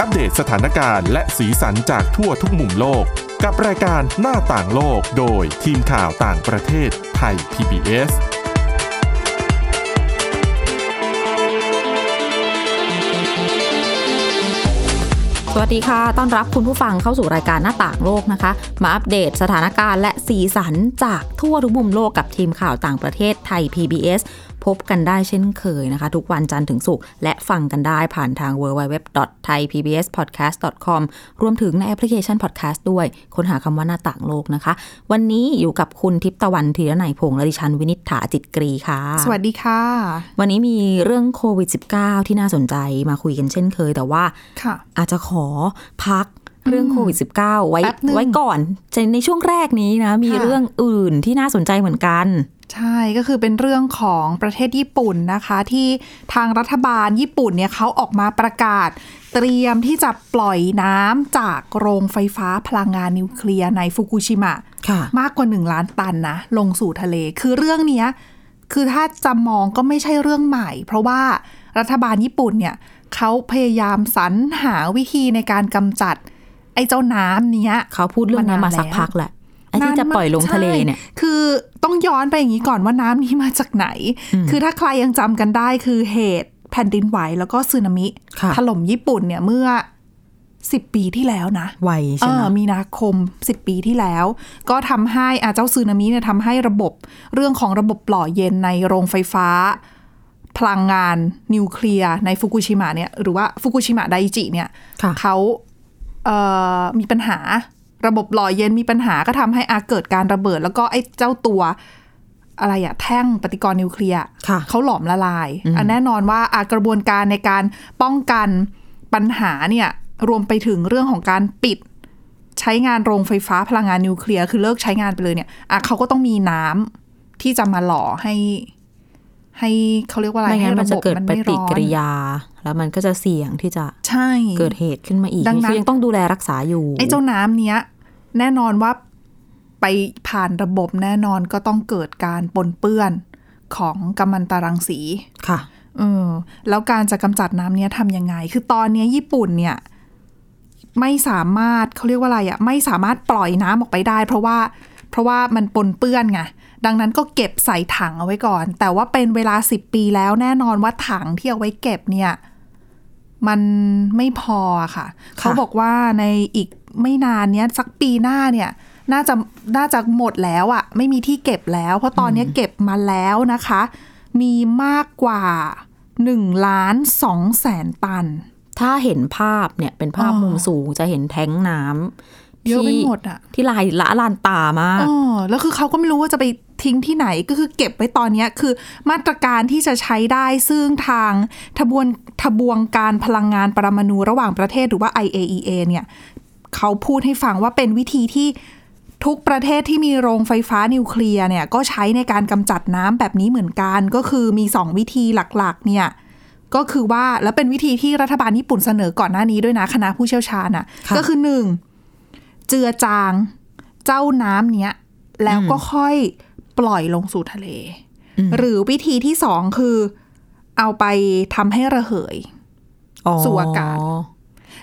อัปเดตสถานการณ์และสีสันจากทั่วทุกมุมโลก กับรายการหน้าต่างโลกโดยทีมข่าวต่างประเทศไทย PBS สวัสดีค่ะ ต้อนรับคุณผู้ฟังเข้าสู่รายการหน้าต่างโลกนะคะ มาอัปเดตสถานการณ์และ สีสันจากทั่วทุกมุมโลกกับทีมข่าวต่างประเทศไทย PBS พบกันได้เช่นเคยนะคะ ทุกวันจันทร์ถึงศุกร์และฟังกันได้ผ่านทาง www.thaipbspodcast.com รวมถึงในแอปพลิเคชัน podcast ด้วย ค้นหาคำว่าหน้าต่างโลกนะคะ วันนี้อยู่กับคุณทิพย์ตะวันธีรนัยพงษ์และดิฉันวินิษฐาจิตกรีค่ะ สวัสดีค่ะ วันนี้มีเรื่องโควิด -19 ที่น่าสนใจมาคุยกันเช่นเคย แต่ว่าค่ะอาจจะขอพัก เรื่องโควิด -19 ไว้แป๊บนึงไว้ก่อนจะในช่วงแรกนี้นะ มีค่ะเรื่องอื่นที่น่าสนใจเหมือนกัน ใช่ก็คือเป็นเรื่องของประเทศญี่ปุ่นนะคะ ที่ทางรัฐบาลญี่ปุ่นเนี่ยเขาออกมาประกาศ เตรียมที่จะปล่อยน้ำจากโรงไฟฟ้าพลังงานนิวเคลียร์ในฟุกุชิมะค่ะมากกว่า1ล้านตันนะลงสู่ทะเลคือเรื่องเนี้ยคือถ้าจะมองก็ไม่ใช่เรื่องใหม่ เพราะว่ารัฐบาลญี่ปุ่นเนี่ยเขาพยายามสรรหาวิธีในการกำจัด ไอ้เจ้าน้ำเนี้ยเขาพูดเรื่องนี้มาสักพักแหละไอ้ที่จะปล่อยลงทะเลเนี่ยใช่คือต้องย้อนไปอย่างนี้ก่อนว่าน้ำนี้มาจากไหน คือถ้าใครยังจำกันได้คือเหตุแผ่นดินไหวแล้วก็สึนามิค่ะถล่มญี่ปุ่นเนี่ยเมื่อ10ปีที่แล้วนะไวเอใช่ไหมอมีนาคม10ปีที่แล้ว ก็ทำให้อาเจ้าซึนามิเนี่ยทำให้ระบบเรื่องของระบบหล่อเย็นในโรงไฟฟ้า พลังงานนิวเคลียร์ในฟุกุชิมะเนี่ยหรือว่าฟุกุชิมะไดจิเนี่ยค่ะเขาเอ่อ มีปัญหาระบบหล่อเย็นมีปัญหาก็ทำให้อาเกิดการระเบิด แล้วก็ไอ้เจ้าตัวอะไรอะแท่งปฏิกรณ์นิวเคลียร์ค่ะเขาหลอมละลายอันแน่นอนว่าอากระบวนการในการป้องกันปัญหาเนี่ยรวมไปถึงเรื่องของการปิด ใช้งานโรงไฟฟ้าพลังงานนิวเคลียร์คือเลิกใช้งานไปเลยเนี่ยอะเขาก็ต้องมีน้ำที่จะมาหล่อให้ ให้เขาเรียกว่าอะไรไม่งั้นให้มันจะเกิดปไม่ฏิร้อนกิริยา แล้วมันก็จะเสี่ยงที่จะใช่เกิดเหตุขึ้นมาอีกดังนั้นคือยังต้องดูแลรักษาอยู่ไอ้เจ้าน้ำเนี้ย แน่นอนว่าไปผ่านระบบแน่นอนก็ต้องเกิดการปนเปื้อนของกัมมันตรังสีค่ะเออแล้วการจะกำจัดน้ำเนี้ยทำยังไง คือตอนเนี้ยญี่ปุ่นเนี่ยไม่สามารถเขาเรียกว่าอะไรอะไม่สามารถปล่อยน้ำออกไปได้ เพราะว่าเพ ราะว่ามันปนเปื้อนไงดังนั้นก็เก็บใส่ถังเอาไว้ก่อน แต่ว่าเป็นเวลาสิบปีแล้วแน่นอนว่าถังที่เอาไว้เก็บเนี่ย มันไม่พออะค่ะ เขาบอกว่าในอีกไม่นานเนี้ยสักปีหน้าเนี่ย น่าจะน่าจะหมดแล้วอะไม่มีที่เก็บแล้ว เพราะตอนเนี้ยเก็บมาแล้วนะคะ มีมากกว่า1ล้าน2แสนตัน ถ้าเห็นภาพเนี่ยเป็นภาพอ๋อมุมสูงจะเห็นแท้งน้ำ เยอะไปที่หมดอะที่ลายละลานตามากอ๋อแล้วคือเขาก็ไม่รู้ว่าจะไปทิ้งที่ไหนก็คือเก็บไว้ตอนเนี้ยคือมาตรการที่จะใช้ได้ซึ่งทางทบวนทบวงการพลังงานปรมาณูระหว่างประเทศหรือว่า IAEA เนี่ยเขาพูดให้ฟังว่าเป็นวิธีที่ทุกประเทศที่มีโรงไฟฟ้านิวเคลียร์เนี่ยก็ใช้ในการกำจัดน้ำแบบนี้เหมือนกัน ก็คือมีสองวิธีหลักๆ เนี่ยก็คือว่าแล้วเป็นวิธีที่รัฐบาลญี่ปุ่นเสนอก่อนหน้านี้ด้วยนะคณะผู้เชี่ยวชาญน่ะค่ะก็คือหนึ่ง เจือจางเจ้าน้ำเนี้ย แล้วก็ค่อยปล่อยลงสู่ทะเล หรือวิธีที่สองคือ เอาไปทำให้ระเหยอ๋อสู่อากาศ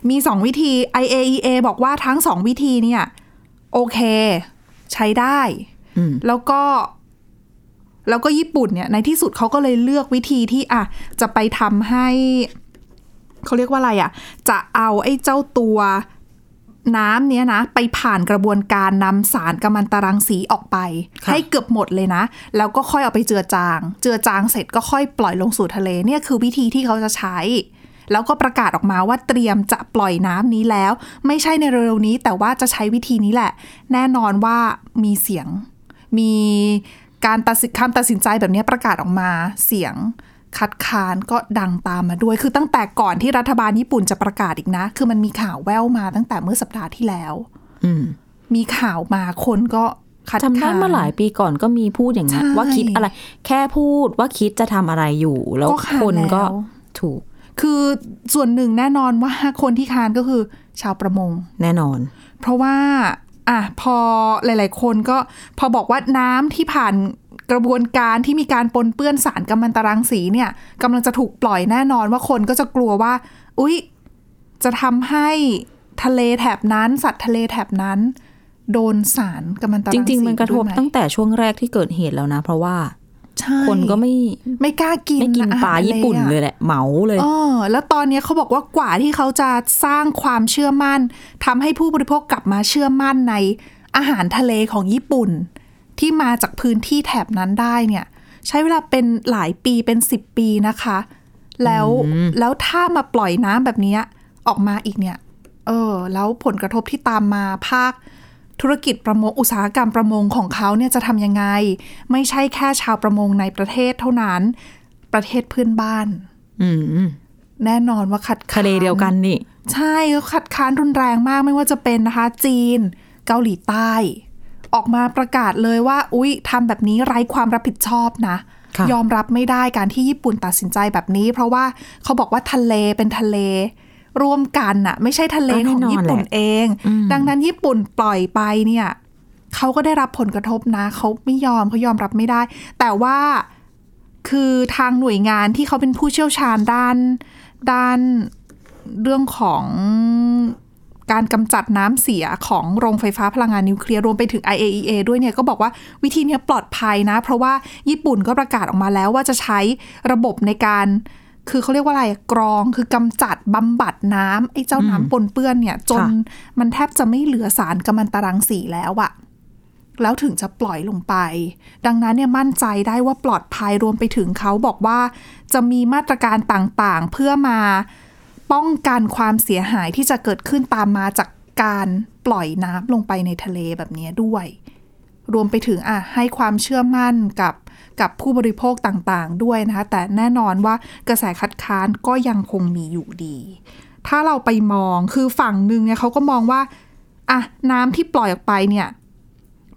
มีสองวิธี IAEA บอกว่าทั้งสองวิธีเนี่ย โอเค ใช้ได้อืมแล้วก็แล้วก็ญี่ปุ่นเนี่ยในที่สุดเขาก็เลยเลือกวิธีที่อะจะไปทำให้ เขาเรียกว่าอะไรอะ จะเอาไอ้เจ้าตัว น้ำเนี้ยนะ ไปผ่านกระบวนการนำสารกัมมันตรังสีออกไปค่ะให้เกือบหมดเลยนะ แล้วก็ค่อยเอาไปเจือจาง เจือจางเสร็จก็ค่อยปล่อยลงสู่ทะเลเนี่ยคือวิธีที่เขาจะใช้ แล้วก็ประกาศออกมาว่าเตรียมจะปล่อยน้ำนี้แล้ว ไม่ใช่ในเร็วๆนี้ แต่ว่าจะใช้วิธีนี้แหละ แน่นอนว่ามีเสียง มีการตัดสินคำตัดสินใจแบบนี้ประกาศออกมาเสียง คัดค้านก็ดังตามมาด้วย คือตั้งแต่ก่อนที่รัฐบาลญี่ปุ่นจะประกาศอีกนะ คือมันมีข่าวแว่วมาตั้งแต่เมื่อสัปดาห์ที่แล้วอืมมีข่าวมาคนก็คัดจำได้ค้านเมื่อหลายปีก่อนก็มีพูดอย่างนี้นใช่ว่าคิดอะไร แค่พูดว่าคิดจะทำอะไรอยู่ แล้วก็ขาดคนก็แล้วถูก คือส่วนหนึ่งแน่นอนว่าคนที่ค้านก็คือ ชาวประมง แน่นอน เพราะว่า อะพอหลาย ๆ คนก็พอบอกว่าน้ำที่ผ่าน กระบวนการที่มีการปนเปื้อนสารกัมมันตรังสีเนี่ยกำลังจะถูกปล่อยแน่นอนว่าคนก็จะกลัวว่า อุ๊ยจจะทำให้ทะเลแถบนั้น สัตว์ทะเลแถบนั้น โดนสารกัมมันตรังจสีริง ๆ มันกระทบด้วยไหตั้งแต่ช่วงแรกที่เกิดเหตุแล้วนะ เพราะว่าใช่คนก็ไม่ไม่กล้ากินไม่กินอหรปลาญี่ปุ่นทะเลยอะแหละเหมาเลยเออแล้วตอนเนี้ยเขาบอกว่ากว่าที่เขาจะสร้างความเชื่อมั่นทำให้ผู้บริโภคกลับมาเชื่อมั่นในอาหารทะเลของญี่ปุ่น ที่มาจากพื้นที่แถบนั้นได้เนี่ย ใช้เวลาเป็นหลายปีเป็นสิบปีนะคะ แล้วแล้วถ้ามาปล่อยน้ำแบบเนี้ยออกมาอีกเนี่ย เออ แล้วผลกระทบที่ตามมาภาคธุรกิจประมงอุตสาหกรรมประมงของเขาเนี่ยจะทำยังไง ไม่ใช่แค่ชาวประมงในประเทศเท่านั้น ประเทศเพื่อนบ้าน อืมแน่นอนว่าขัดขานทะเลเดียวกันนี่ ใช่ก็คัดค้านรุนแรงมากไม่ว่าจะเป็นนะคะ จีน เกาหลีใต้ ออกมาประกาศเลยว่า อุ๊ยทำแบบนี้ไร้ความรับผิดชอบนะค่ะยอมรับไม่ได้การที่ญี่ปุ่นตัดสินใจแบบนี้ เพราะว่าเขาบอกว่าทะเลเป็นทะเล ร่วมกันน่ะ ไม่ใช่ทะเลของญี่ปุ่นเอง ดังนั้นญี่ปุ่นปล่อยไปเนี่ยเขาก็ได้รับผลกระทบนะเขาไม่ยอมเขายอมรับไม่ได้ แต่ว่าคือทางหน่วยงานที่เขาเป็นผู้เชี่ยวชาญด้าน ด้านเรื่องของ การกำจัดน้ำเสียของโรงไฟฟ้าพลังงานนิวเคลียร์รวมไปถึง IAEA ด้วยเนี่ยก็บอกว่าวิธีนี้ปลอดภัยนะ เพราะว่าญี่ปุ่นก็ประกาศออกมาแล้วว่าจะใช้ระบบในการคือเขาเรียกว่าอะไรกรองคือกำจัดบำบัดน้ำไอ้เจ้าน้ำปนเปื้อนเนี่ย จนมันแทบจะไม่เหลือสารกัมมันตรังสีแล้วอะแล้วถึงจะปล่อยลงไป ดังนั้นเนี่ยมั่นใจได้ว่าปลอดภัยรวมไปถึงเขาบอกว่า จะมีมาตรการต่างๆ เพื่อมา ป้องกันความเสียหายที่จะเกิดขึ้นตามมาจากการปล่อยน้ำลงไปในทะเลแบบนี้ด้วย รวมไปถึงอะให้ความเชื่อมั่นกับกับผู้บริโภคต่างๆด้วยนะคะ แต่แน่นอนว่ากระแสคัดค้านก็ยังคงมีอยู่ดี ถ้าเราไปมองคือฝั่งหนึ่งเนี่ยเขาก็มองว่าอะน้ำที่ปล่อยออกไปเนี่ย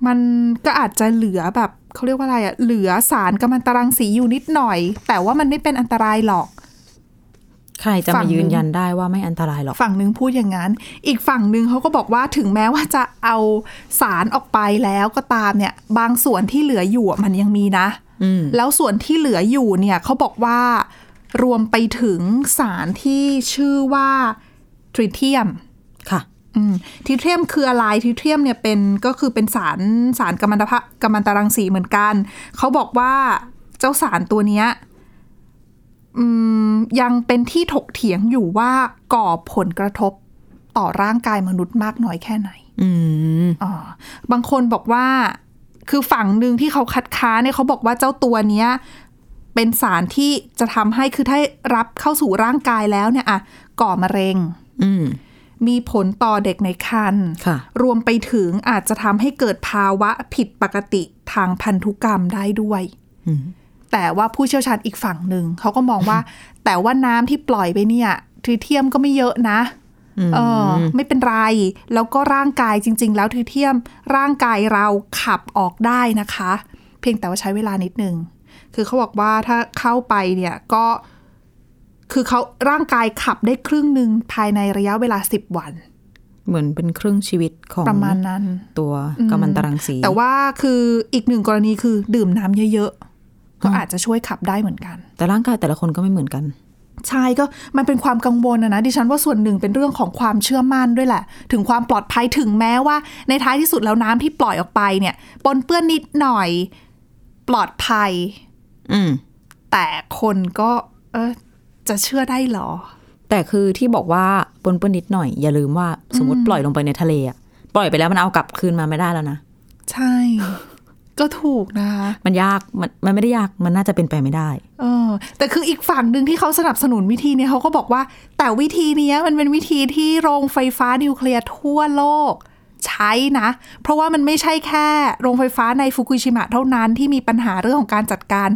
มันก็อาจจะเหลือแบบเขาเรียกว่าอะไรอะเหลือสารกัมมันตรังสีอยู่นิดหน่อย แต่ว่ามันไม่เป็นอันตรายหรอก ใครจะฝั่มางหนึ่งยืนยันได้ว่าไม่อันตรายหรอก ฝั่งหนึ่งพูดอย่างนั้น อีกฝั่งหนึ่งเขาก็บอกว่าถึงแม้ว่าจะเอาสารออกไปแล้วก็ตามเนี่ย บางส่วนที่เหลืออยู่อะมันยังมีนะอืมแล้วส่วนที่เหลืออยู่เนี่ยเขาบอกว่ารวมไปถึงสารที่ชื่อว่าทริเทียมค่ะอืมทิเทียมคืออะไรทิเทียมเนี่ยเป็นก็คือเป็นสารสารกัมมันตภะกัมมันตรังสีเหมือนกัน เขาบอกว่าเจ้าสารตัวเนี้ยอืม ยังเป็นที่ถกเถียงอยู่ว่าก่อผลกระทบต่อร่างกายมนุษย์มากน้อยแค่ไหนอืมอ่าบางคนบอกว่า คือฝั่งหนึ่งที่เขาคัดค้านเนี่ยเขาบอกว่าเจ้าตัวเนี้ย เป็นสารที่จะทำให้คือถ้ารับเข้าสู่ร่างกายแล้วเนี่ยอะก่อมะเร็งอืมมีผลต่อเด็กในครรภ์ค่ะรวมไปถึงอาจจะทำให้เกิดภาวะผิดปกติทางพันธุกรรมได้ด้วยอืม แต่ว่าผู้เชี่ยวชาญอีกฝั่งหนึ่งเขาก็มองว่า แต่ว่าน้ำที่ปล่อยไปเนี่ยทริเทียมก็ไม่เยอะนะเออไม่เป็นไร แล้วก็ร่างกายจริง ๆ แล้วทริเทียมร่างกายเราขับออกได้นะคะ เพียงแต่ว่าใช้เวลานิดนึงคือเขาบอกว่าถ้าเข้าไปเนี่ยก็ คือเขาร่างกายขับได้ครึ่งหนึ่งภายในระยะเวลาสิบวัน เหมือนเป็นครึ่งชีวิตของประมาณนั้น ตัวกัมมันตรังสี แต่ว่าคืออีกหนึ่งกรณีคือดื่มน้ำเยอะๆ ก็อาจจะช่วยขับได้เหมือนกัน แต่ร่างกายแต่ละคนก็ไม่เหมือนกันใช่ก็มันเป็นความกังวลนะนะดิฉันว่าส่วนหนึ่งเป็นเรื่องของความเชื่อมั่นด้วยแหละ ถึงความปลอดภัยถึงแม้ว่า ในท้ายที่สุดแล้วน้ำที่ปล่อยออกไปเนี่ยปนเปื้อนนิดหน่อย ปลอดภัย อืม แต่คนก็ เออจะเชื่อได้เหรอ แต่คือที่บอกว่าปนเปื้อนนิดหน่อย อย่าลืมว่าสมมติปล่อยลงไปในทะเลอะปล่อยไปแล้วมันเอากลับคืนมาไม่ได้แล้วนะใช่ ก็ถูกนะคะมันยากมันมันไม่ได้ยากมันน่าจะเป็นไปไม่ได้เออแต่คืออีกฝั่งหนึ่งที่เขาสนับสนุนวิธีเนี้ยเขาก็บอกว่า แต่วิธีเนี้ยมันเป็นวิธีที่โรงไฟฟ้านิวเคลียร์ทั่วโลกใช้นะ เพราะว่ามันไม่ใช่แค่โรงไฟฟ้าในฟุกุชิมะเท่านั้นที่มีปัญหาเรื่องของการจัดการ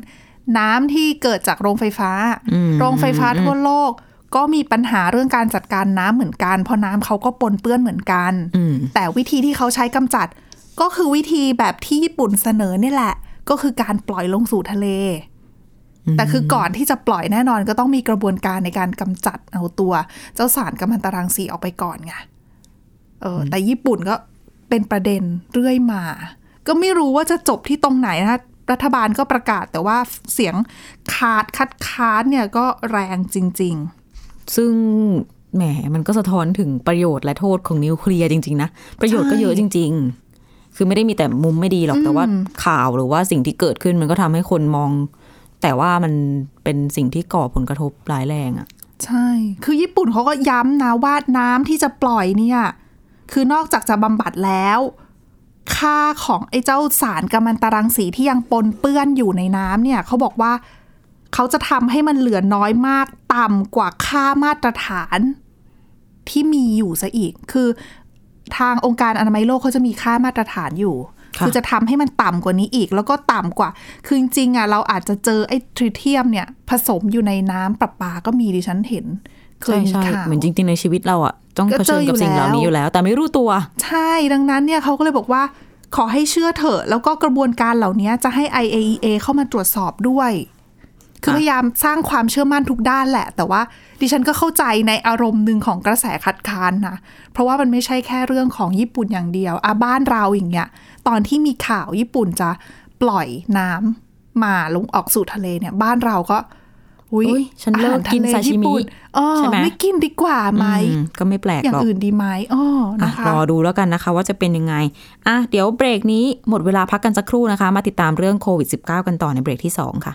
น้ำที่เกิดจากโรงไฟฟ้า โรงไฟฟ้าทั่วโลกก็มีปัญหาเรื่องการจัดการน้ำเหมือนกัน เพราะน้ำเขาก็ปนเปื้อนเหมือนกันอืมแต่วิธีที่เขาใช้กำจัด ก็คือวิธีแบบที่ญี่ปุ่นเสนอเนี่ยแหละ ก็คือการปล่อยลงสู่ทะเล แต่คือก่อนที่จะปล่อยแน่นอนก็ต้องมีกระบวนการในการกำจัดเอาตัวเจ้าสารกัมมันตรังสีออกไปก่อนไงเออแต่ญี่ปุ่นก็เป็นประเด็นเรื่อยมา ก็ไม่รู้ว่าจะจบที่ตรงไหนนะคะรัฐบาลก็ประกาศแต่ว่าเสียงขาดคัดค้านเนี่ยก็แรงจริงซึ่งแหมมันก็สะท้อนถึงประโยชน์และโทษของนิวเคลียร์จริง ๆ นะ ประโยชน์ก็เยอะจริง ๆ คือไม่ได้มีแต่มุมไม่ดีหรอกแต่ว่าข่าวหรือว่าสิ่งที่เกิดขึ้นมันก็ทำให้คนมอง แต่ว่ามันเป็นสิ่งที่ก่อผลกระทบร้ายแรงอะใช่ คือญี่ปุ่นเขาก็ย้ำนะว่าน้ำที่จะปล่อยเนี่ย คือนอกจากจะบำบัดแล้ว ค่าของไอ้เจ้าสารกัมมันตรังสีที่ยังปนเปื้อนอยู่ในน้ำเนี่ยเขาบอกว่าเขาจะทำให้มันเหลือน้อยมาก ต่ำกว่าค่ามาตรฐานที่มีอยู่ซะอีก คือ ทางองค์การอนามัยโลกเขาจะมีค่ามาตรฐานอยู่ค่ะคือจะทำให้มันต่ำกว่านี้อีก แล้วก็ต่ำกว่า คือจริงๆอะเราอาจจะเจอไอ้ทริเทียมเนี่ย ผสมอยู่ในน้ำประปาก็มีดิฉันเห็น เคยใช่มีใช่ข่าวเหมือนจริง ๆ ในชีวิตเราอะต้องก็เผเจชิอญอยู่กับสิ่งเหล่านี้แล้วอยู่แล้ว แต่ไม่รู้ตัว ใช่ดังนั้นเนี่ยเขาก็เลยบอกว่า ขอให้เชื่อเถอะ แล้วก็กระบวนการเหล่านี้จะให้ IAEA เข้ามาตรวจสอบด้วย คือค่ะพยายามสร้างความเชื่อมั่นทุกด้านแหละ แต่ว่าดิฉันก็เข้าใจในอารมณ์หนึ่งของกระแสคัดค้านนะ เพราะว่ามันไม่ใช่แค่เรื่องของญี่ปุ่นอย่างเดียวอาบ้านเราอย่างเงี้ย ตอนที่มีข่าวญี่ปุ่นจะปล่อยน้ำมาลงออกสู่ทะเลเนี่ย บ้านเราก็อุ้ยอุ๊ยฉันเลิกกินอหรทะเลซาชิมิญี่ปุ่นเออใช่ไหมไม่กินดีกว่าไหมอืมก็ไม่แปลกอย่าหงรอกอื่นดีไหมอ๋ออะนะคะรอดูแล้วกันนะคะ ว่าจะเป็นยังไงอะเดี๋ยวเบรกนี้หมดเวลาพักกันสักครู่นะคะ มาติดตามเรื่องโควิด -19 กันต่อในเบรกที่ 2 ค่ะ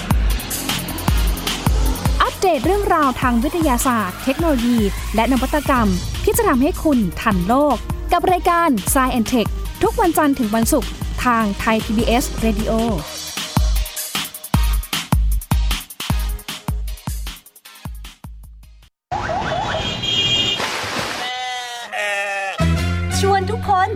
เดตเรื่องราวทางวิทยาศาสตร์ เทคโนโลยี และนวัตกรรม ที่จะทำให้คุณทันโลก กับรายการ s c i e n t e c h ทุกวันจันทร์ถึงวันศุกร์ทางไทย PBS Radio ช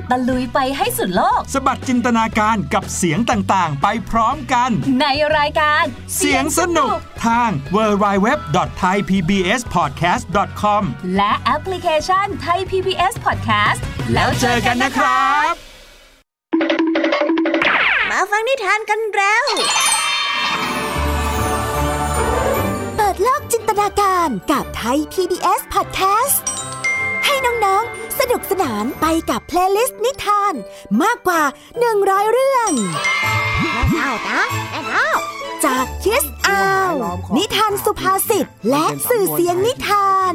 ตะลุยไปให้สุดโลก สบัดจินตนาการกับเสียงต่างๆ ไปพร้อมกัน ในรายการเสียงสนุกทาง www.thaipbspodcast.com และแอปพลิเคชันไทย PBS Podcast แล้วเจอกันนะครับ มาฟังนิทานกันแล้ว เปิดโลกจินตนาการกับไทย PBS Podcast ให้น้องๆส นุกสนานไปกับ playlist นิทานมากกว่า 100 เรื่องแม่เท่านะแม่เท่าจากคิสอาว นิทานสุภาษิต และสื่อเสียงนิทาน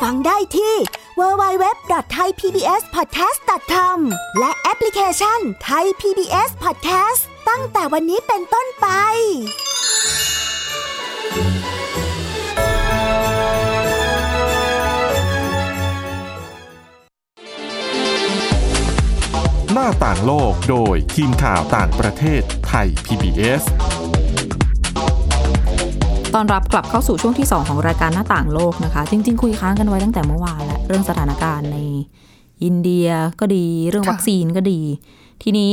ฟังได้ที่ www.thaipbspodcast.com และแอปพลิเคชัน Thai PBS Podcast ตั้งแต่วันนี้เป็นต้นไป หน้าต่างโลกโดยทีมข่าวต่างประเทศไทย PBS ตอนรับกลับเข้าสู่ช่วงที่ 2 ของรายการหน้าต่างโลกนะคะ จริง ๆ คุยค้างกันไว้ตั้งแต่เมื่อวานแล้วเรื่องสถานการณ์ในอินเดียก็ดี เรื่องวัคซีนก็ดี ทีนี้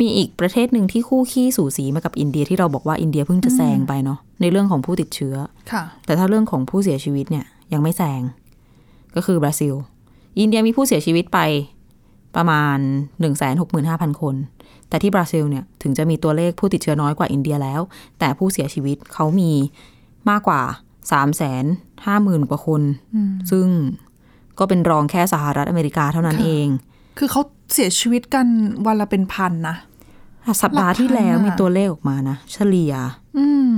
มีอีกประเทศหนึ่งที่คู่ขี้สู่สีมากับอินเดียที่เราบอกว่าอินเดียเพิ่งจะแซงไปเนาะในเรื่องของผู้ติดเชื้อค่ะแต่ถ้าเรื่องของผู้เสียชีวิตเนี่ยยังไม่แซงก็คือบราซิล อินเดียมีผู้เสียชีวิตไป ประมาณ 165,000 คน แต่ที่บราซิลเนี่ยถึงจะมีตัวเลขผู้ติดเชื้อน้อยกว่าอินเดียแล้ว แต่ผู้เสียชีวิตเขามีมากกว่า 350,000 กว่าคน ซึ่งก็เป็นรองแค่สหรัฐอเมริกาเท่านั้นค่ะเอง คือเขาเสียชีวิตกันวันละเป็นพันนะสัปดาห์ที่แล้วหลักพันอะมีตัวเลขออกมานะ เฉลี่ยอืม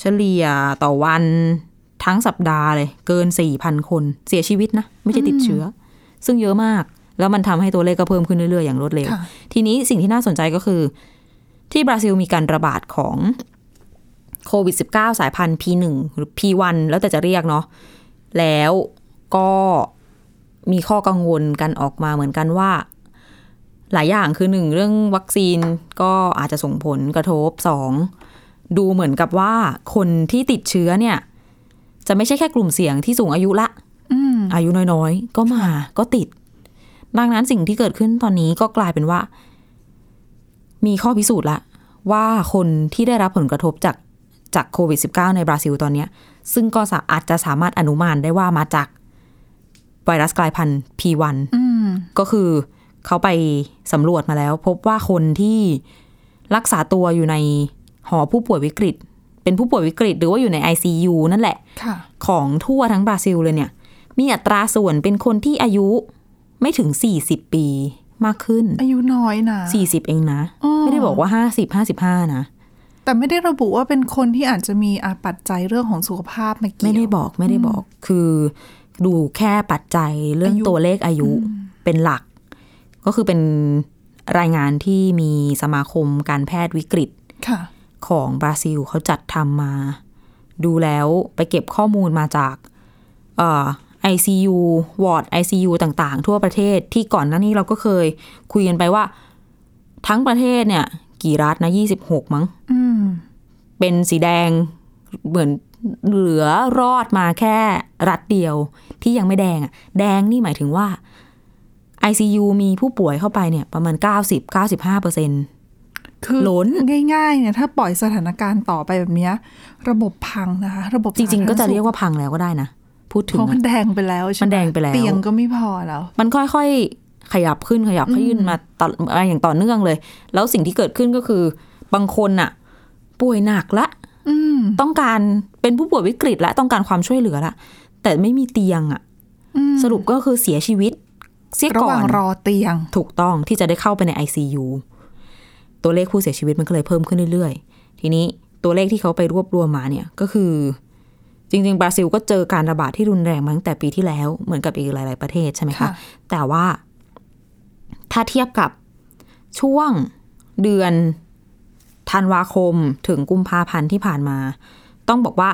เฉลี่ยต่อวันทั้งสัปดาห์เลย เกิน4,000คนเสียชีวิตนะ ไม่ใช่ติดเชื้ออซึ่งเยอะมาก แล้วมันทำให้ตัวเลขก็เพิ่มขึ้นเรื่อยๆอย่างรวดเร็วค่ะทีนี้สิ่งที่น่าสนใจก็คือ ที่บราซิลมีการระบาดของโควิด -19 สายพันธุ์ P1 หรือ P1 แล้วแต่จะเรียกเนาะแล้วก็มีข้อกังวลกันออกมาเหมือนกันว่า หลายอย่างคือหนึ่งเรื่องวัคซีนก็อาจจะส่งผลกระทบสองดูเหมือนกับว่าคนที่ติดเชื้อเนี่ย จะไม่ใช่แค่กลุ่มเสี่ยงที่สูงอายุละอืมอายุน้อยๆ ก็มาก็ติด ดังนั้นสิ่งที่เกิดขึ้นตอนนี้ก็กลายเป็นว่า มีข้อพิสูจน์ละ ว่าคนที่ได้รับผลกระทบจากจากโควิด -19 ในบราซิลตอนเนี้ยซึ่งก็สาอาจจะสามารถอนุมานได้ว่ามาจากไวรัสกลายพันธุ์ P1 อืมก็คือเขาไปสำรวจมาแล้ว พบว่าคนที่รักษาตัวอยู่ในหอผู้ป่วยวิกฤต เป็นผู้ป่วยวิกฤต หรือว่าอยู่ใน ICU นั่นแหละค่ะของทั่วทั้งบราซิลเลยเนี่ย มีอัตราส่วนเป็นคนที่อายุ ไม่ถึง40ปีมากขึ้น อายุน้อยนะ40เองนะอ๋อไม่ได้บอกว่า50 55นะ แต่ไม่ได้ระบุว่าเป็นคนที่อาจจะมีอาปัจจัยเรื่องของสุขภาพมาเกี่ยวไม่ได้บอกไม่ได้บอก คือดูแค่ปัจจัยเรื่องอายุตัวเลขอายุเป็นหลัก ก็คือเป็นรายงานที่มีสมาคมการแพทย์วิกฤตค่ะของบราซิลเขาจัดทำมา ดูแล้วไปเก็บข้อมูลมาจากเอ่อ ICU วอร์ด ICU ต่างๆ ทั่วประเทศที่ก่อนหน้านี้เราก็เคยคุยกันไปว่า ทั้งประเทศเนี่ย กี่รัฐนะ26มั้งอืมเป็นสีแดงเหมือนเหลือรอดมาแค่รัฐเดียวที่ยังไม่แดงอะแดงนี่หมายถึงว่า ICU มีผู้ป่วยเข้าไปเนี่ย ประมาณ 90-95เปอร์เซ็นต์คือล้นง่ายๆเนี่ยถ้าปล่อยสถานการณ์ต่อไปแบบเนี้ยระบบพังนะคะ ระบบจริง ๆ ก็จะเรียกสาธาณสุว่าพังแล้วก็ได้นะ พูดขถึงเพราะมันอะแดงไปแล้วใช่หมันแดงไปแล้วเตียงก็ไม่พอแล้ว มันค่อยๆขยับขึ้นขยับขยื่นมาต่อมาอย่างต่อเนื่องเลย แล้วสิ่งที่เกิดขึ้นก็คือบางคนน่ะป่วยหนักละอืมต้องการเป็นผู้ป่วยวิกฤตและต้องการความช่วยเหลือละแต่ไม่มีเตียงอะอืมสรุปก็คือเสียชีวิต เสียระก่หอว่างนรอเตียงถูกต้องที่จะได้เข้าไปใน ICU ตัวเลขผู้เสียชีวิตมันก็เลยเพิ่มขึ้นเรื่อยๆ ทีนี้ตัวเลขที่เขาไปรวบรวมมาเนี่ยก็คือ จริง ๆ บราซิลก็เจอการระบาดที่รุนแรงมาตั้งแต่ปีที่แล้วเหมือนกับอีกหลาย ๆ ประเทศใช่ไหมคะค่ะแต่ว่าถ้าเทียบกับช่วงเดือนธันวาคมถึงกุมภาพันธ์ที่ผ่านมา ต้องบอกว่า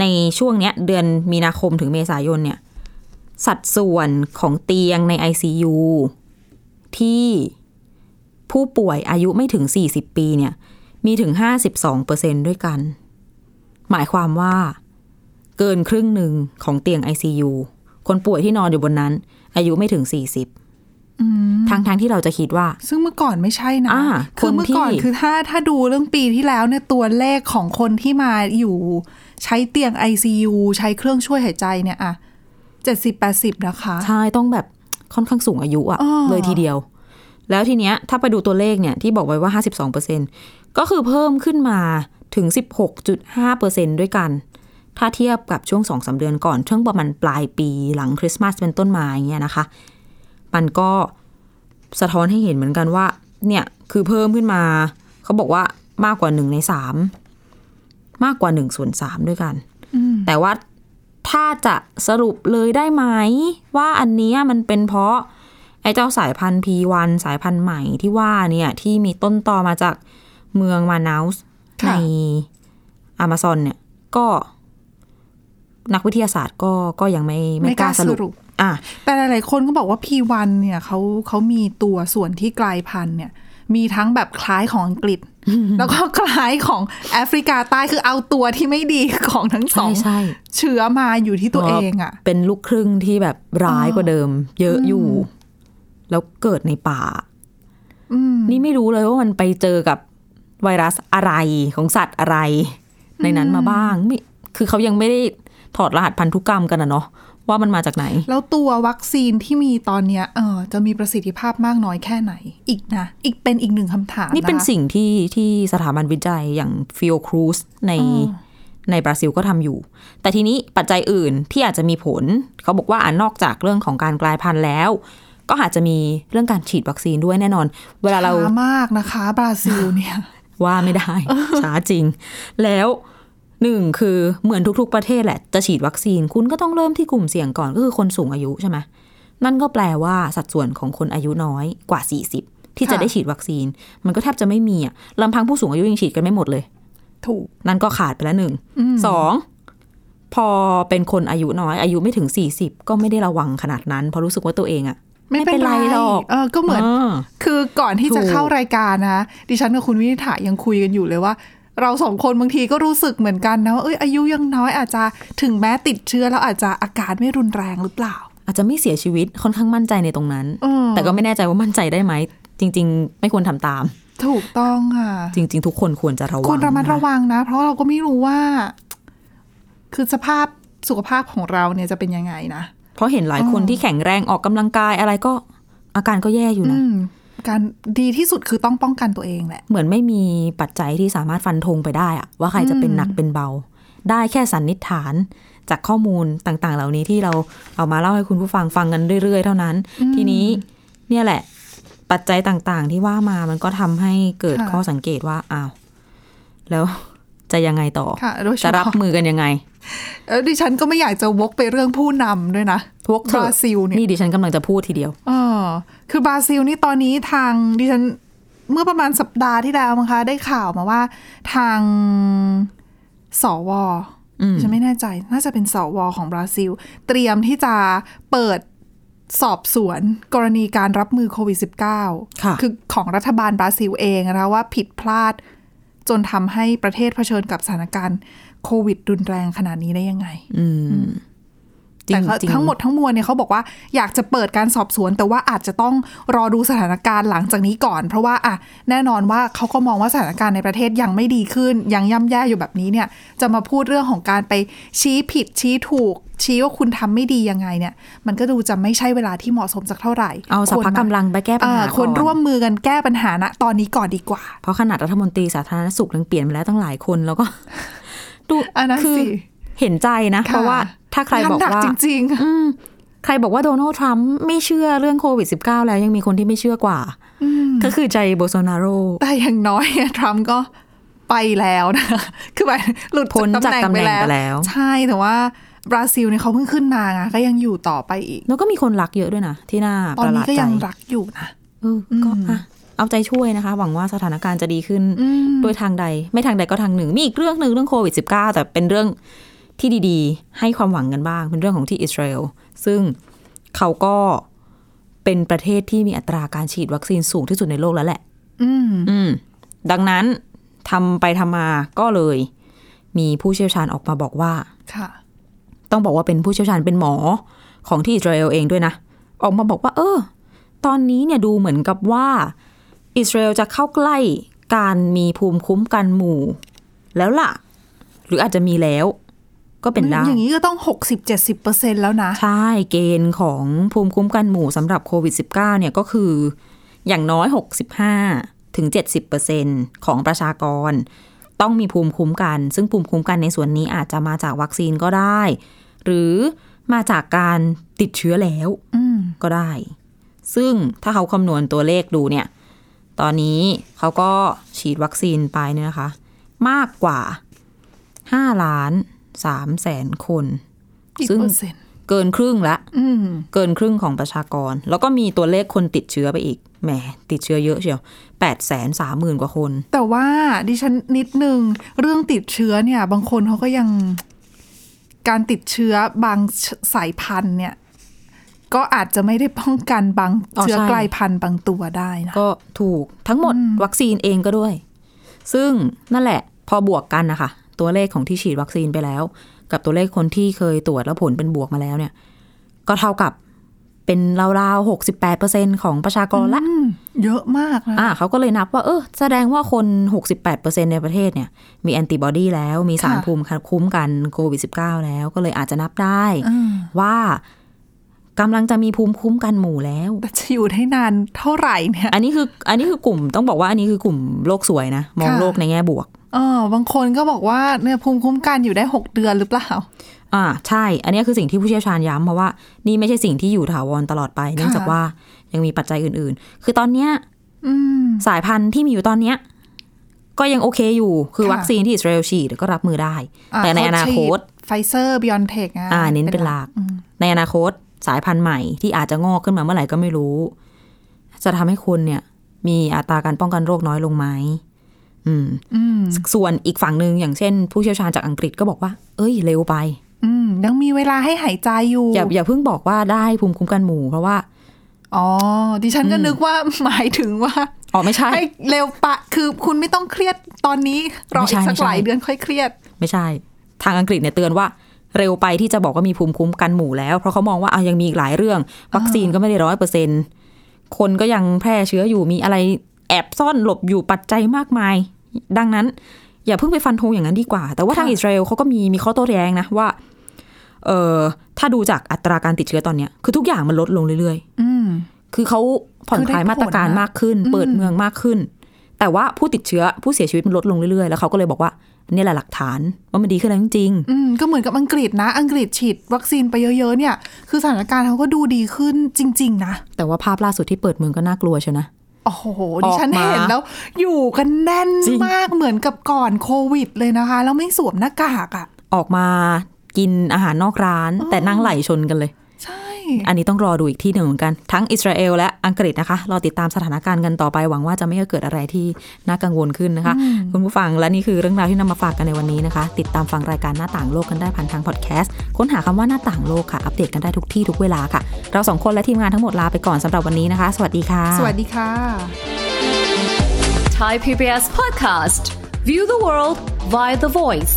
ในช่วงเนี้ยเดือนมีนาคมถึงเมษายนเนี่ย สัดส่วนของเตียงใน ICU ที่ผู้ป่วยอายุไม่ถึง 40 ปีเนี่ย มีถึง 52%ด้วยกัน หมายความว่า เกินครึ่งหนึ่งของเตียง ICU คนป่วยที่นอนอยู่บนนั้น อายุไม่ถึง 40ทั้งทั้งๆที่เราจะคิดว่า ซึ่งเมื่อก่อนไม่ใช่นะอ่าคือเมื่อก่อนคนที่คือถ้าถ้าดูเรื่องปีที่แล้วเนี่ยตัวเลขของคนที่มาอยู่ ใช้เตียง ICU ใช้เครื่องช่วยหายใจเนี่ยอะเจ็ดสิบแปดสิบนะคะ ใช่ ต้องแบบค่อนข้างสูงอายุอะอ่าเลยทีเดียว แล้วทีเนี้ยถ้าไปดูตัวเลขเนี่ยที่บอกไว้ว่า 52%ก็คือเพิ่มขึ้นมาถึง 16.5%ด้วยกัน ถ้าเทียบกับช่วง2อสเดือนก่อน ช่วงประมาณปลายปีหลังคริสต์มาสเป็นต้นมาอย่างเงี้ยนะคะ มันก็สะท้อนให้เห็นเหมือนกันว่า เนี่ยคือเพิ่มขึ้นมา เขาบอกว่ามากกว่าหนึ่งในสามมากกว่าหนึ่งส่วนสามด้วยกัน แต่ว่าถ้าจะสรุปเลยได้ไหม ว่าอันเนี้ยมันเป็นเพราะ ไอ้เจ้าสายพันธุ์ P1 สายพันธุ์ใหม่ที่ว่าเนี่ย ที่มีต้นตอมาจากเมืองมานาสค่ะในอเมซอนเนี่ย ก็ นักวิทยาศาสตร์ก็ก็ยังไม่ไม่กล้าสรุปอะแต่หลายๆคนก็บอกว่า P1 เนี่ยเขาเขามีตัวส่วนที่กลายพันธุ์เนี่ยมีทั้งแบบคล้ายของอังกฤษ แล้วก็คล้ายของแอฟริกาใต้คือเอาตัวที่ไม่ดีของทั้งสอใช่งใช่เชื้อมาอยู่ที่ตัวเองอะเป็นลูกครึ่งที่แบบร้ายกว่าเดิม เยอะอยู่ แล้วเกิดในป่าอืมนี่ไม่รู้เลยว่ามันไปเจอกับไวรัสอะไรของสัตว์อะไร ในนั้นมาบ้างไม่คือเขายังไม่ได้ ถอดรหัสพันธุกรรมกันอะเนาะว่ามันมาจากไหน แล้วตัววัคซีนที่มีตอนเนี้ยเออจะมีประสิทธิภาพมากน้อยแค่ไหน อีกนะ อีกเป็นอีกหนึ่งคำถาม นี่เป็นนะคะสิ่งที่ที่สถาบันวิจัยอย่างฟิโอครูสในอ๋อในบราซิลก็ทำอยู่ แต่ทีนี้ปัจจัยอื่นที่อาจจะมีผล เขาบอกว่าอ่านอกจากเรื่องของการกลายพันธุ์แล้ว ก็อาจจะมีเรื่องการฉีดวัคซีนด้วยแน่นอน เวลาเราช้ามากนะคะ บราซิลเนี่ย ว่าไม่ได้ช้าจริง แล้ว หนึ่งคือเหมือนทุกๆประเทศแหละ จะฉีดวัคซีนคุณก็ต้องเริ่มที่กลุ่มเสี่ยงก่อนก็คือคนสูงอายุใช่ไหมนั่นก็แปลว่าสัดส่วนของคนอายุน้อยกว่า 40 ที่จะค่ะได้ฉีดวัคซีน มันก็แทบจะไม่มีอะลำพังผู้สูงอายุยังฉีดกันไม่หมดเลย ถูก นั่นก็ขาดไปแล้วหนึ่งสองพอเป็นคนอายุน้อย อายุไม่ถึง 40 ก็ไม่ได้ระวังขนาดนั้น เพราะรู้สึกว่าตัวเองอะไม่เป็นไรหรอกเออก็เหมือนาคือก่อนที่จะถูกเข้ารายการนะ ดิฉันกับคุณวินิษฐายังคุยกันอยู่เลยว่า เราสองคนบางทีก็รู้สึกเหมือนกันนะว่าเอ้ยอายุยังน้อยอาจจะถึงแม้ติดเชื้อแล้วอาจจะอาการไม่รุนแรงหรือเปล่า อาจจะไม่เสียชีวิตค่อนข้างมั่นใจในตรงนั้นเออแต่ก็ไม่แน่ใจว่ามั่นใจได้ไหม จริง ๆ ไม่ควรทำตาม ถูกต้องค่ะจริง ๆ ทุกคนควรจะระวังควรระมัดระนวังนะ เพราะเราก็ไม่รู้ว่า คือสภาพสุขภาพของเราเนี่ยจะเป็นยังไงนะเพราะเห็นหลายคนอ๋อที่แข็งแรงออกกำลังกายอะไรก็อาการก็แย่อยู่อืนะม การดีที่สุดคือต้องป้องกันตัวเองแหละ เหมือนไม่มีปัจจัยที่สามารถฟันธงไปได้อะว่าใครจะเป็นอืมหนักเป็นเบา ได้แค่สันนิษฐานจากข้อมูลต่างๆ เหล่านี้ที่เราเอามาเล่าให้คุณผู้ฟังฟังกันเรื่อย ๆ เท่านั้น ทีนี้เนี่ยแหละ ปัจจัยต่างๆ ที่ว่ามามันก็ทำให้เกิดข้อสังเกตว่าอ้าวแล้วจะยังไงต่อค่ะโดยเฉจะรับพาะมือกันยังไง เออดิฉันก็ไม่อยากจะวกไปเรื่องผู้นำด้วยนะ พวกเธบอราซิลเนี่ยนี่ดิฉันกำลังจะพูดทีเดียวเออคือบราซิลนี่ตอนนี้ทางดิฉันเมื่อประมาณสัปดาห์ที่แล้วมั้งคะได้ข่าวมาว่าทางสวอืมฉันไม่แน่ใจ น่าจะเป็นสวของบราซิล เตรียมที่จะเปิดสอบสวนกรณีการรับมือโควิด -19 ค่ะคือของรัฐบาลบราซิลเองนะคะว่าผิดพลาด จนทำให้ประเทศเผชิญกับสถานการณ์โควิดรุนแรงขนาดนี้ได้ยังไง อืมจริ แต่งเขาจริงทั้งหมดทั้งมวลเนี่ยเขาบอกว่าอยากจะเปิดการสอบสวน แต่ว่าอาจจะต้องรอดูสถานการณ์หลังจากนี้ก่อน เพราะว่าอะแน่นอนว่าเขาก็มองว่าสถานการณ์ในประเทศยังไม่ดีขึ้น ยังย่ำแย่อยู่แบบนี้เนี่ย จะมาพูดเรื่องของการไปชี้ผิดชี้ถูก ชี้ว่าคุณทำไม่ดียังไงเนี่ย มันก็ดูจะไม่ใช่เวลาที่เหมาะสมสักเท่าไหร่ เอาสัพพะควรมกำลังไปแก้ปัญหาเออควรก่อนร่วมมือกันแก้ปัญหาณตอนนี้ก่อนดีกว่า เพราะขนาดรัฐมนตรีสาธารณสุขยังเปลี่ยนไปแล้วตั้งหลายคนแล้วก็ดูอันนั้นคือสิเห็นใจนะค่ะเพราะว่า ถ้าใครบอกงนหนัว่าจริงอืมใครบอกว่าโดนัลด์ทรัมป์ไม่เชื่อเรื่องโควิด -19 แล้วยังมีคนที่ไม่เชื่อกว่าก็คือใจโบโซนาโรๆแต่อย่างน้อยเนี่ยทรัมป์ก็ไปแล้วนะคือไปหลุดพ้นจากตำแหน่งไปแล้ว ใช่แต่ว่าบราซิลเนี่ยเขาเพิ่งขึ้นมาไงก็ยังอยู่ต่อไปอีก แล้วก็มีคนรักเยอะด้วยนะ ที่น่าตอปนระหนี้ลาดก็ใจยังรักอยู่นะเออก็อะเอาใจช่วยนะคะ หวังว่าสถานการณ์จะดีขึ้นอืมด้วยทางใด ไม่ทางใดก็ทางหนึ่ง มีอีกเรื่องหนึ่งเรื่องโควิด -19 แต่เป็นเรื่อง ที่ดีๆ ให้ความหวังกันบ้าง เป็นเรื่องของที่อิสราเอลซึ่งเขาก็เป็นประเทศที่มีอัตราการฉีดวัคซีนสูงที่สุดในโลกแล้วแหละ อืมอืมดังนั้นทำไปทำมาก็เลย มีผู้เชี่ยวชาญออกมาบอกว่า ค่ะ ต้องบอกว่าเป็นผู้เชี่ยวชาญเป็นหมอของที่อิสราเอลเองด้วยนะ ออกมาบอกว่า เออ ตอนนี้เนี่ยดูเหมือนกับว่า อิสราเอลจะเข้าใกล้การมีภูมิคุ้มกันหมู่ แล้วล่ะ หรืออาจจะมีแล้ว ก็เป็นได้ อย่างนี้ก็ต้อง 60-70%เปอร์เซ็นแล้วนะ ใช่เกณฑ์ของภูมิคุ้มกันหมู่สำหรับโควิด -19 เนี่ยก็คือ อย่างน้อย 65ถึง70%ของประชากร ต้องมีภูมิคุ้มกัน ซึ่งภูมิคุ้มกันในส่วนนี้อาจจะมาจากวัคซีนก็ได้ หรือมาจากการติดเชื้อแล้วอืมก็ได้ ซึ่งถ้าเขาคำนวณตัวเลขดูเนี่ย ตอนนี้เขาก็ฉีดวัคซีนไปเนี่ยนะคะ มากกว่า 5 ล้าน 3แสนคนกี่ซึ่งเปอร์เซ็นต์เกินครึ่งละอืมเกินครึ่งของประชากร แล้วก็มีตัวเลขคนติดเชื้อไปอีก แหม ติดเชื้อเยอะเชียวแปดแสนสามหมื่นกว่าคน แต่ว่าดิฉันนิดนึง เรื่องติดเชื้อเนี่ย บางคนเขาก็ยังการติดเชื้อบางสายพันธุ์เนี่ย ก็อาจจะไม่ได้ป้องกันบางอ๋อเชื้อใช่กลายพันธุ์บางตัวได้นะ ก็ถูกทั้งหมดวัคซีนเองก็ด้วย ซึ่งนั่นแหละ พอบวกกันนะคะ ตัวเลขของที่ฉีดวัคซีนไปแล้ว กับตัวเลขคนที่เคยตรวจแล้วผลเป็นบวกมาแล้วเนี่ย ก็เท่ากับเป็นราวๆหกสิบแปดเปอร์เซ็นของประชากรละอืมเยอะมากนะอ่าเขาก็เลยนับว่า เออแสดงว่าคน68%ในประเทศเนี่ย มีแอนติบอดีแล้ว มีสารค่ะภูมิคุ้มกันโควิด -19 แล้ว ก็เลยอาจจะนับได้อืมว่ากำลังจะมีภูมิคุ้มกันหมู่แล้วแต่จะอยู่ได้นานเท่าไหร่เนี่ย อันนี้คือ อันนี้คือกลุ่มต้องบอกว่าอันนี้คือกลุ่มโลกสวยนะ มองค่ะโลกในแง่บวก เออบางคนก็บอกว่าเนี่ยภูมิคุ้มกันอยู่ได้หกเดือนหรือเปล่า อ่าใช่ อันนี้คือสิ่งที่ผู้เชี่ยวชาญย้ำเพราะว่า นี่ไม่ใช่สิ่งที่อยู่ถาวรตลอดไปเนื่องจากว่ายังมีปัจจัยอื่น ๆ คือตอนเนี้ยอืมสายพันธุ์ที่มีอยู่ตอนเนี้ยก็ยังโอเคอยู่ คือค่ะวัคซีนที่อิสราเอลฉีดก็รับมือได้ะแต่ในอนาคตไฟเซอร์ไบออนเทคอ่าเน้นเป็นหลัก ในอนาคตสายพันธุ์ใหม่ที่อาจจะงอกขึ้นมาเมื่อไหร่ก็ไม่รู้ จะทำให้คนเนี่ย มีอัตราการป้องกันโรคน้อยลงไหม อืมอืมส่วนอีกฝั่งหนึ่งอย่างเช่น ผู้เชี่ยวชาญจากอังกฤษก็บอกว่า เอ้ยเร็วไป อืมยังมีเวลาให้หายใจอยู่ อย่าอย่าเพิ่งบอกว่าได้ภูมิคุ้มกันหมู่เพราะว่า อ๋อ ดิฉันก็นึกว่าหมายถึงว่าอ๋อไม่ใช่ให้เร็วปะ คือคุณไม่ต้องเครียดตอนนี้รอไม่อีใช่กสัไม่กใช่หลายเดือนค่อยเครียด ไม่ใช่ ทางอังกฤษเนี่ยเตือนว่าเร็วไปที่จะบอกว่ามีภูมิคุ้มกันหมู่แล้ว เพราะเขามองว่าเอายังมีอีกหลายเรื่อง วัคซีนก็ไม่ได้ร้อยเปอร์เซ็นคนก็ยังแพร่เชื้ออยู่มีอะไร แอบซ่อนหลบอยู่ปัจจัยมากมาย ดังนั้น อย่าเพิ่งไปฟันธงอย่างนั้นดีกว่า แต่ว่าทางค่ะอิสราเอลเขาก็มีมีข้อโต้แย้งนะว่า เออถ้าดูจากอัตราการติดเชื้อตอนเนี้ย คือทุกอย่างมันลดลงเรื่อยอืมๆคือเขาผ่อนคลายคือได้ผลมาตรการนะมากขึ้นอืมเปิดเมืองมากขึ้น แต่ว่าผู้ติดเชื้อผู้เสียชีวิตมันลดลงเรื่อยๆ แล้วเขาก็เลยบอกว่านี่แหละหลักฐานว่ามันดีขึ้นแล้วจริงอืมก็เหมือนกับอังกฤษนะ อังกฤษฉีดวัคซีนไปเยอะๆเนี่ย คือสถานการณ์เขาก็ดูดีขึ้นจริง ๆ นะๆแต่ว่าภาพล่าสุดที่เปิดเมืองก็น่ากลัวเชียวนะ โอ้โห ดิฉันออกมาเห็นแล้ว อยู่กันแน่นจริงมากเหมือนกับก่อนโควิดเลยนะคะ แล้วไม่สวมหน้ากากอะออกมากินอาหารนอกร้าน แต่นั่งไหลชนกันเลยใช่ อันนี้ต้องรอดูอีกที่หนึ่งเหมือนกัน ทั้งอิสราเอลและอังกฤษนะคะ รอติดตามสถานการณ์กันต่อไป หวังว่าจะไม่เกิดอะไรที่น่ากังวลขึ้นนะคะ คุณผู้ฟังและนี่คือเรื่องราวที่นำมาฝากกันในวันนี้นะคะ ติดตามฟังรายการหน้าต่างโลกกันได้ผ่านทางพอดแคสต์ค้นหาคำว่าหน้าต่างโลกค่ะ อัปเดตกันได้ทุกที่ทุกเวลาค่ะ เราสองคนและทีมงานทั้งหมดลาไปก่อนสำหรับวันนี้นะคะ สวัสดีค่ะ สวัสดีค่ะ Thai PBS podcast. View the world via the voice.